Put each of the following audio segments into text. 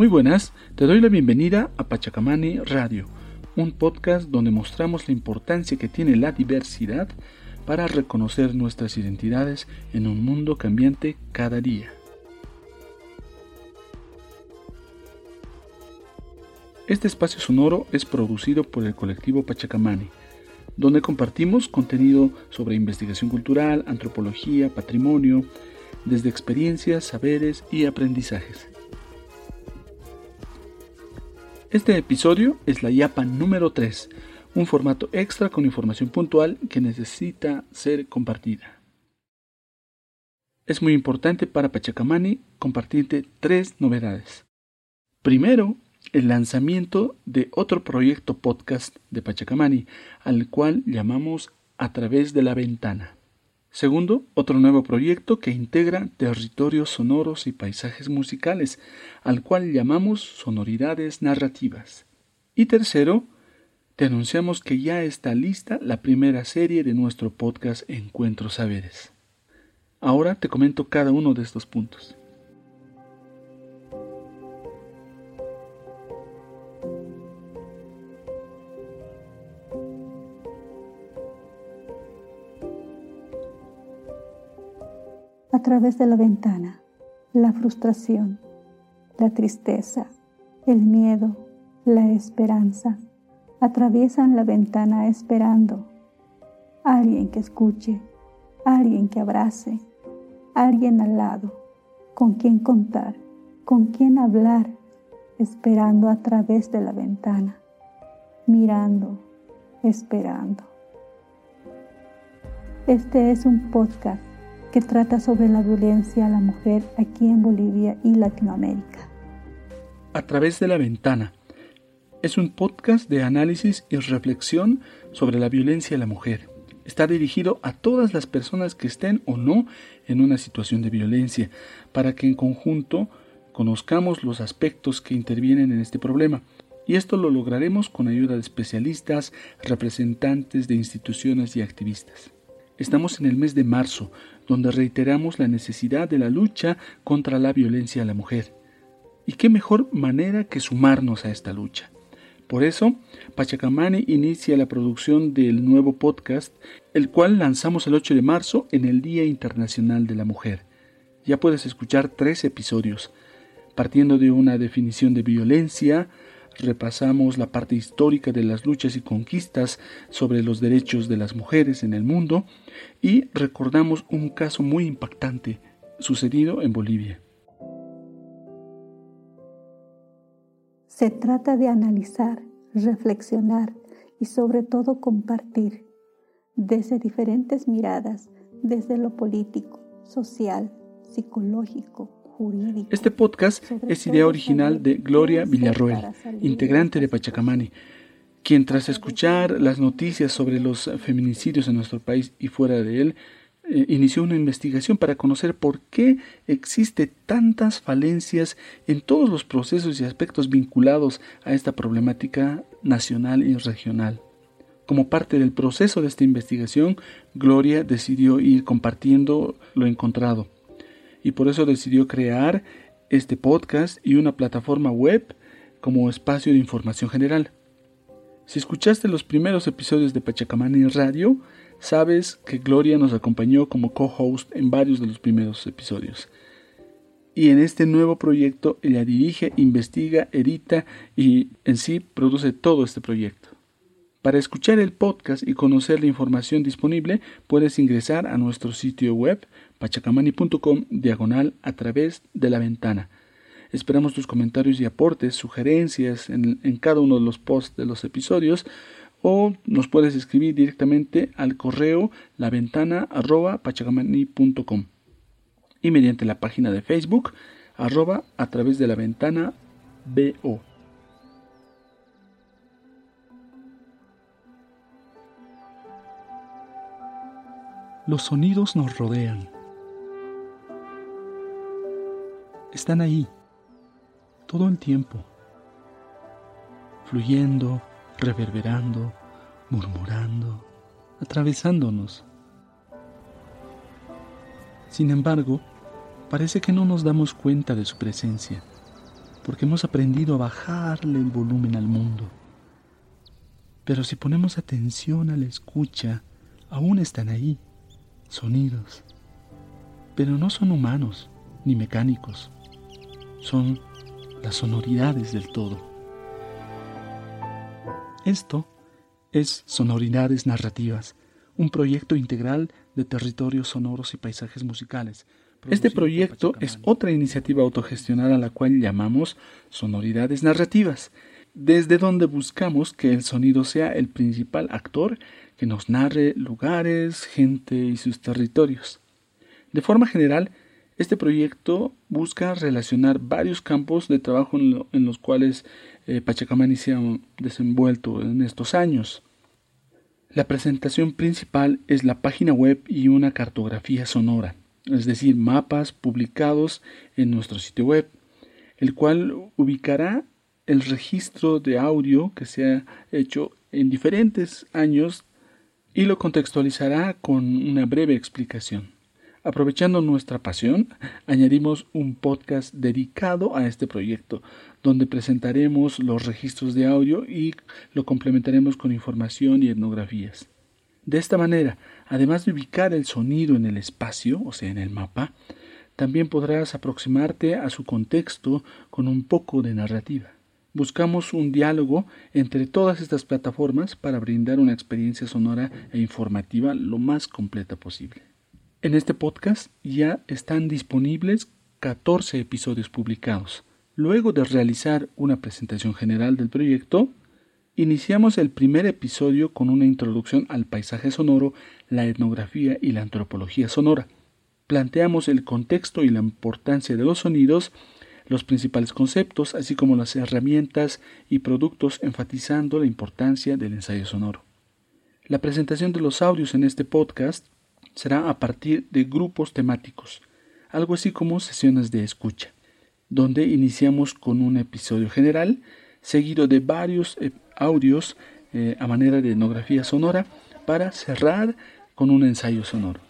Muy buenas, te doy la bienvenida a Pachacamani Radio, un podcast donde mostramos la importancia que tiene la diversidad para reconocer nuestras identidades en un mundo cambiante cada día. Este espacio sonoro es producido por el colectivo Pachacamani, donde compartimos contenido sobre investigación cultural, antropología, patrimonio, desde experiencias, saberes y aprendizajes. Este episodio es la YAPA número 3, un formato extra con información puntual que necesita ser compartida. Es muy importante para Pachacamani compartirte tres novedades. Primero, el lanzamiento de otro proyecto podcast de Pachacamani, al cual llamamos A través de la ventana. Segundo, otro nuevo proyecto que integra territorios sonoros y paisajes musicales, al cual llamamos sonoridades narrativas. Y tercero, te anunciamos que ya está lista la primera serie de nuestro podcast Encuentros Saberes. Ahora te comento cada uno de estos puntos. A través de la ventana, la frustración, la tristeza, el miedo, la esperanza, atraviesan la ventana esperando alguien que escuche, alguien que abrace, alguien al lado, con quien contar, con quien hablar, esperando a través de la ventana, mirando, esperando. Este es un podcast que trata sobre la violencia a la mujer aquí en Bolivia y Latinoamérica. A través de la ventana es un podcast de análisis y reflexión sobre la violencia a la mujer. Está dirigido a todas las personas que estén o no en una situación de violencia, para que en conjunto conozcamos los aspectos que intervienen en este problema. Y esto lo lograremos con ayuda de especialistas, representantes de instituciones y activistas. Estamos en el mes de marzo, donde reiteramos la necesidad de la lucha contra la violencia a la mujer. ¿Y qué mejor manera que sumarnos a esta lucha? Por eso, Pachacamani inicia la producción del nuevo podcast, el cual lanzamos el 8 de marzo en el Día Internacional de la Mujer. Ya puedes escuchar tres episodios, partiendo de una definición de violencia, repasamos la parte histórica de las luchas y conquistas sobre los derechos de las mujeres en el mundo y recordamos un caso muy impactante sucedido en Bolivia. Se trata de analizar, reflexionar y sobre todo compartir desde diferentes miradas, desde lo político, social, psicológico, este podcast es idea original de Gloria Villarroel, integrante de Pachacamani, quien tras escuchar las noticias sobre los feminicidios en nuestro país y fuera de él, eh, inició una investigación para conocer por qué existe tantas falencias en todos los procesos y aspectos vinculados a esta problemática nacional y regional. Como parte del proceso de esta investigación, Gloria decidió ir compartiendo lo encontrado y por eso decidió crear este podcast y una plataforma web como espacio de información general. Si escuchaste los primeros episodios de Pachacamani Radio, sabes que Gloria nos acompañó como co-host en varios de los primeros episodios. Y en este nuevo proyecto ella dirige, investiga, edita y en sí produce todo este proyecto. Para escuchar el podcast y conocer la información disponible, puedes ingresar a nuestro sitio web pachacamani.com diagonal a través de la ventana. Esperamos tus comentarios y aportes, sugerencias en, cada uno de los posts de los episodios o nos puedes escribir directamente al correo laventana.pachacamani.com y mediante la página de Facebook arroba a través de la ventana BO. Los sonidos nos rodean. Están ahí, todo el tiempo, fluyendo, reverberando, murmurando, atravesándonos. Sin embargo, parece que no nos damos cuenta de su presencia, porque hemos aprendido a bajarle el volumen al mundo. Pero si ponemos atención a la escucha, aún están ahí, sonidos. Pero no son humanos ni mecánicos, son las sonoridades del todo. Esto es Sonoridades Narrativas, un proyecto integral de territorios sonoros y paisajes musicales. Este proyecto es otra iniciativa autogestionada a la cual llamamos Sonoridades Narrativas, desde donde buscamos que el sonido sea el principal actor que nos narre lugares, gente y sus territorios. De forma general, este proyecto busca relacionar varios campos de trabajo en, los cuales eh, Pachacamani se ha desenvuelto en estos años. La presentación principal es la página web y una cartografía sonora, es decir, mapas publicados en nuestro sitio web, el cual ubicará el registro de audio que se ha hecho en diferentes años y lo contextualizará con una breve explicación. Aprovechando nuestra pasión, añadimos un podcast dedicado a este proyecto, donde presentaremos los registros de audio y lo complementaremos con información y etnografías. De esta manera, además de ubicar el sonido en el espacio, o sea, en el mapa, también podrás aproximarte a su contexto con un poco de narrativa. Buscamos un diálogo entre todas estas plataformas para brindar una experiencia sonora e informativa lo más completa posible. En este podcast ya están disponibles 14 episodios publicados. Luego de realizar una presentación general del proyecto, iniciamos el primer episodio con una introducción al paisaje sonoro, la etnografía y la antropología sonora. Planteamos el contexto y la importancia de los sonidos, los principales conceptos, así como las herramientas y productos enfatizando la importancia del ensayo sonoro. La presentación de los audios en este podcast será a partir de grupos temáticos, algo así como sesiones de escucha, donde iniciamos con un episodio general, seguido de varios eh, audios eh, a manera de etnografía sonora, para cerrar con un ensayo sonoro.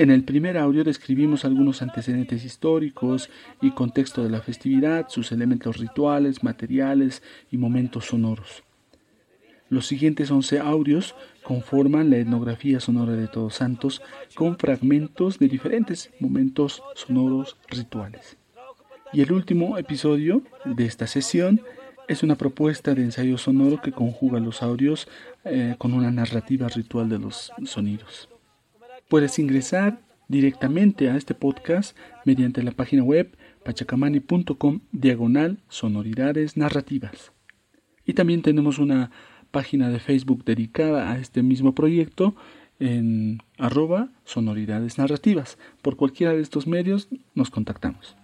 En el primer audio describimos algunos antecedentes históricos y contexto de la festividad, sus elementos rituales, materiales y momentos sonoros. Los siguientes 11 audios conforman la etnografía sonora de Todos Santos con fragmentos de diferentes momentos sonoros rituales. Y el último episodio de esta sesión es una propuesta de ensayo sonoro que conjuga los audios eh, con una narrativa ritual de los sonidos. Puedes ingresar directamente a este podcast mediante la página web pachacamani.com diagonal sonoridades narrativas. Y también tenemos una página de Facebook dedicada a este mismo proyecto en arroba sonoridades narrativas. Por cualquiera de estos medios nos contactamos.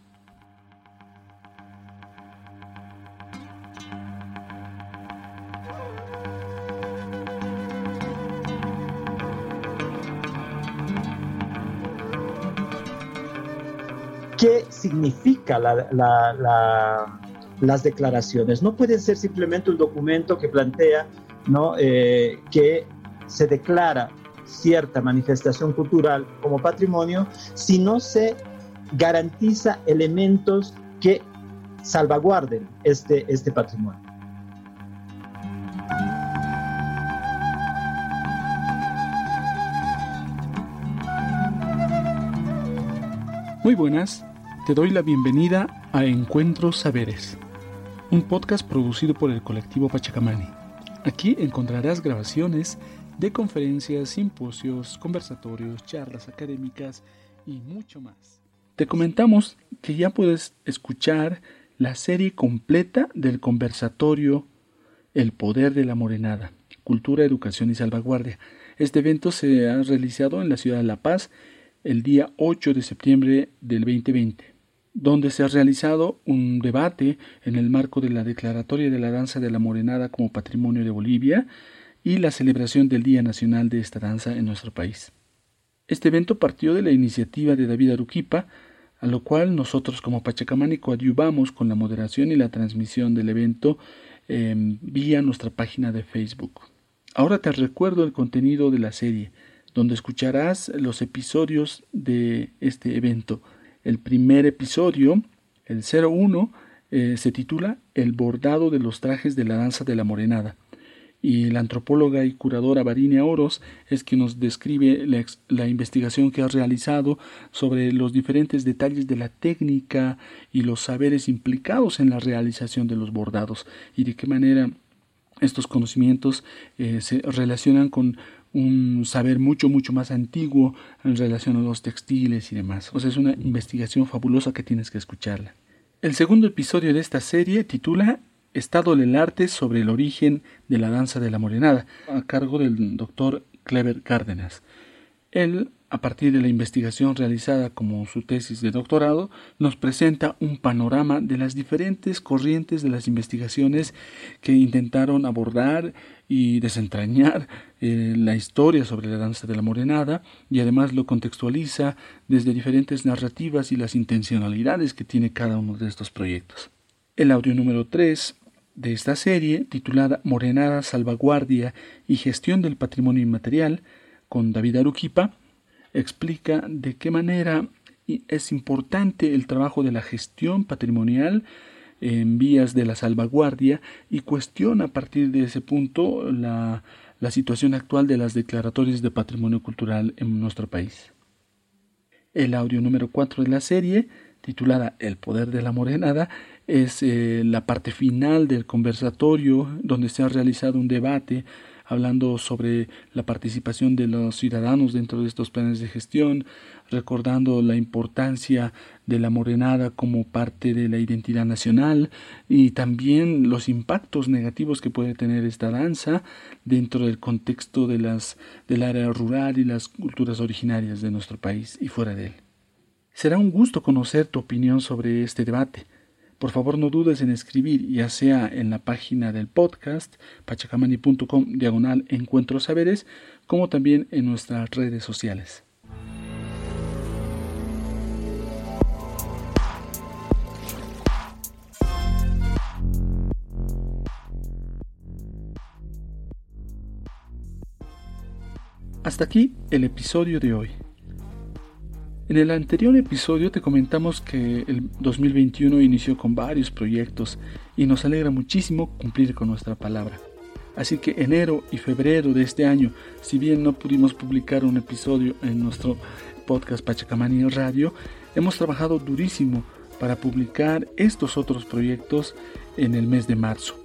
Significa la, la las declaraciones. No puede ser simplemente un documento que plantea. Eh, que se declara cierta manifestación cultural como patrimonio si no se garantiza elementos que salvaguarden este, este patrimonio. Muy buenas, te doy la bienvenida a Encuentros Saberes un podcast producido por el colectivo Pachacamani. Aquí encontrarás grabaciones de conferencias, simposios, conversatorios, charlas académicas y mucho más. Te comentamos que ya puedes escuchar la serie completa del conversatorio El Poder de la Morenada, Cultura, Educación y Salvaguardia. Este evento se ha realizado en la ciudad de La Paz el día 8 de septiembre del 2020 donde se ha realizado un debate en el marco de la declaratoria de la danza de la morenada como patrimonio de Bolivia y la celebración del Día Nacional de esta danza en nuestro país. Este evento partió de la iniciativa de David Aruquipa, a lo cual nosotros como Pachacamani coadyuvamos con la moderación y la transmisión del evento em, vía nuestra página de Facebook. Ahora te recuerdo el contenido de la serie, donde escucharás los episodios de este evento. El primer episodio, el 01, eh, se titula El bordado de los trajes de la danza de la morenada. Y la antropóloga y curadora Varinia Oros es quien nos describe la, investigación que ha realizado sobre los diferentes detalles de la técnica y los saberes implicados en la realización de los bordados y de qué manera estos conocimientos eh, se relacionan con un saber mucho, mucho más antiguo en relación a los textiles y demás. O sea, es una investigación fabulosa que tienes que escucharla. El segundo episodio de esta serie titula Estado del arte sobre el origen de la danza de la morenada, a cargo del doctor Clever Cárdenas. Él, a partir de la investigación realizada como su tesis de doctorado, nos presenta un panorama de las diferentes corrientes de las investigaciones que intentaron abordar y desentrañar eh, la historia sobre la danza de la morenada y además lo contextualiza desde diferentes narrativas y las intencionalidades que tiene cada uno de estos proyectos. El audio número 3 de esta serie, titulada Morenada, Salvaguardia y Gestión del Patrimonio Inmaterial, con David Aruquipa, explica de qué manera es importante el trabajo de la gestión patrimonial en vías de la salvaguardia y cuestiona a partir de ese punto la, la situación actual de las declaratorias de patrimonio cultural en nuestro país. El audio número 4 de la serie, titulada El poder de la morenada, es eh, la parte final del conversatorio donde se ha realizado un debate hablando sobre la participación de los ciudadanos dentro de estos planes de gestión, recordando la importancia de la morenada como parte de la identidad nacional y también los impactos negativos que puede tener esta danza dentro del contexto de las, del área rural y las culturas originarias de nuestro país y fuera de él. Será un gusto conocer tu opinión sobre este debate. Por favor no dudes en escribir, ya sea en la página del podcast pachacamani.com diagonal encuentro saberes, como también en nuestras redes sociales. Hasta aquí el episodio de hoy. En el anterior episodio te comentamos que el 2021 inició con varios proyectos y nos alegra muchísimo cumplir con nuestra palabra. Así que enero y febrero de este año, si bien no pudimos publicar un episodio en nuestro podcast Pachacamani Radio, hemos trabajado durísimo para publicar estos otros proyectos en el mes de marzo.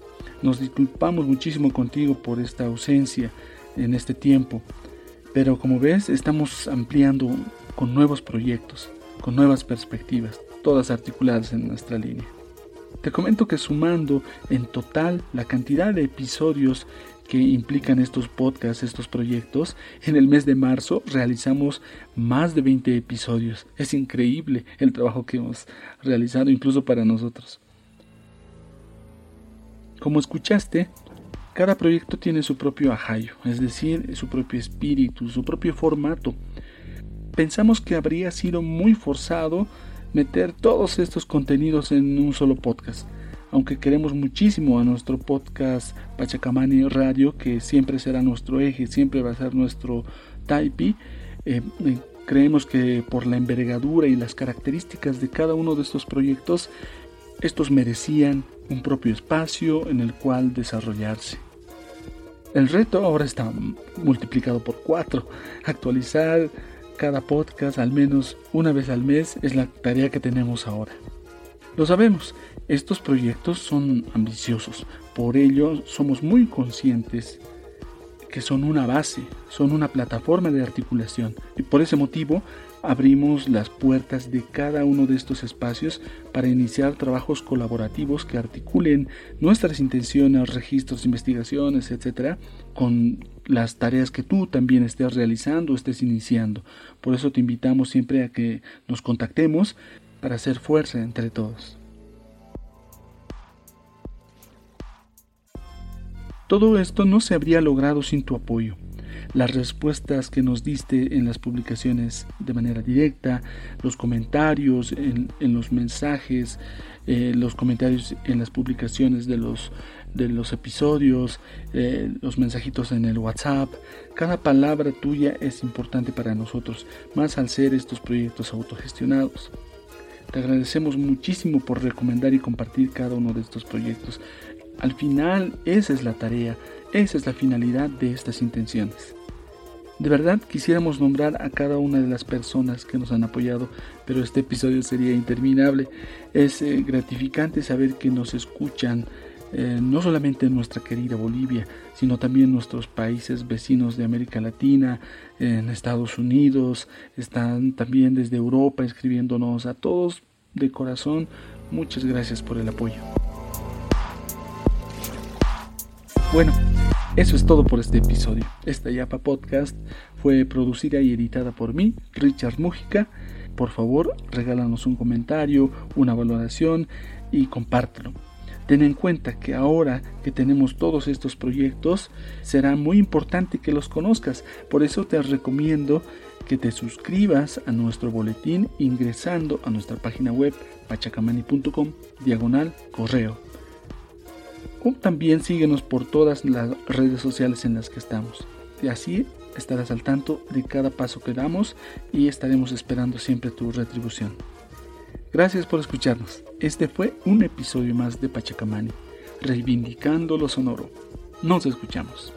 Nos disculpamos muchísimo contigo por esta ausencia en este tiempo, pero como ves estamos ampliando con nuevos proyectos, con nuevas perspectivas, todas articuladas en nuestra línea. Te comento que sumando en total la cantidad de episodios que implican estos podcasts, estos proyectos, en el mes de marzo realizamos más de 20 episodios. Es increíble el trabajo que hemos realizado incluso para nosotros. Como escuchaste, cada proyecto tiene su propio ajayo, es decir, su propio espíritu, su propio formato pensamos que habría sido muy forzado meter todos estos contenidos en un solo podcast. Aunque queremos muchísimo a nuestro podcast Pachacamani Radio, que siempre será nuestro eje, siempre va a ser nuestro taipi, eh, eh, creemos que por la envergadura y las características de cada uno de estos proyectos, estos merecían un propio espacio en el cual desarrollarse. El reto ahora está multiplicado por cuatro, actualizar cada podcast al menos una vez al mes es la tarea que tenemos ahora. Lo sabemos, estos proyectos son ambiciosos, por ello somos muy conscientes que son una base, son una plataforma de articulación y por ese motivo abrimos las puertas de cada uno de estos espacios para iniciar trabajos colaborativos que articulen nuestras intenciones, registros, investigaciones, etcétera, con las tareas que tú también estés realizando, estés iniciando. Por eso te invitamos siempre a que nos contactemos para hacer fuerza entre todos. Todo esto no se habría logrado sin tu apoyo. Las respuestas que nos diste en las publicaciones de manera directa, los comentarios en, los mensajes, eh, los comentarios en las publicaciones de los, de los episodios, eh, los mensajitos en el WhatsApp. Cada palabra tuya es importante para nosotros, más al ser estos proyectos autogestionados. Te agradecemos muchísimo por recomendar y compartir cada uno de estos proyectos. Al final, esa es la tarea, esa es la finalidad de estas intenciones. De verdad quisiéramos nombrar a cada una de las personas que nos han apoyado, pero este episodio sería interminable. Es eh, gratificante saber que nos escuchan eh, no solamente en nuestra querida Bolivia, sino también nuestros países vecinos de América Latina, en Estados Unidos, están también desde Europa escribiéndonos a todos de corazón. Muchas gracias por el apoyo. Bueno, eso es todo por este episodio. Esta Yapa Podcast fue producida y editada por mí, Richard Mújica. Por favor, regálanos un comentario, una valoración y compártelo. Ten en cuenta que ahora que tenemos todos estos proyectos, será muy importante que los conozcas. Por eso te recomiendo que te suscribas a nuestro boletín ingresando a nuestra página web pachacamani.com diagonal correo también síguenos por todas las redes sociales en las que estamos. Y así estarás al tanto de cada paso que damos y estaremos esperando siempre tu retribución. Gracias por escucharnos. Este fue un episodio más de Pachacamani, reivindicando lo sonoro. Nos escuchamos.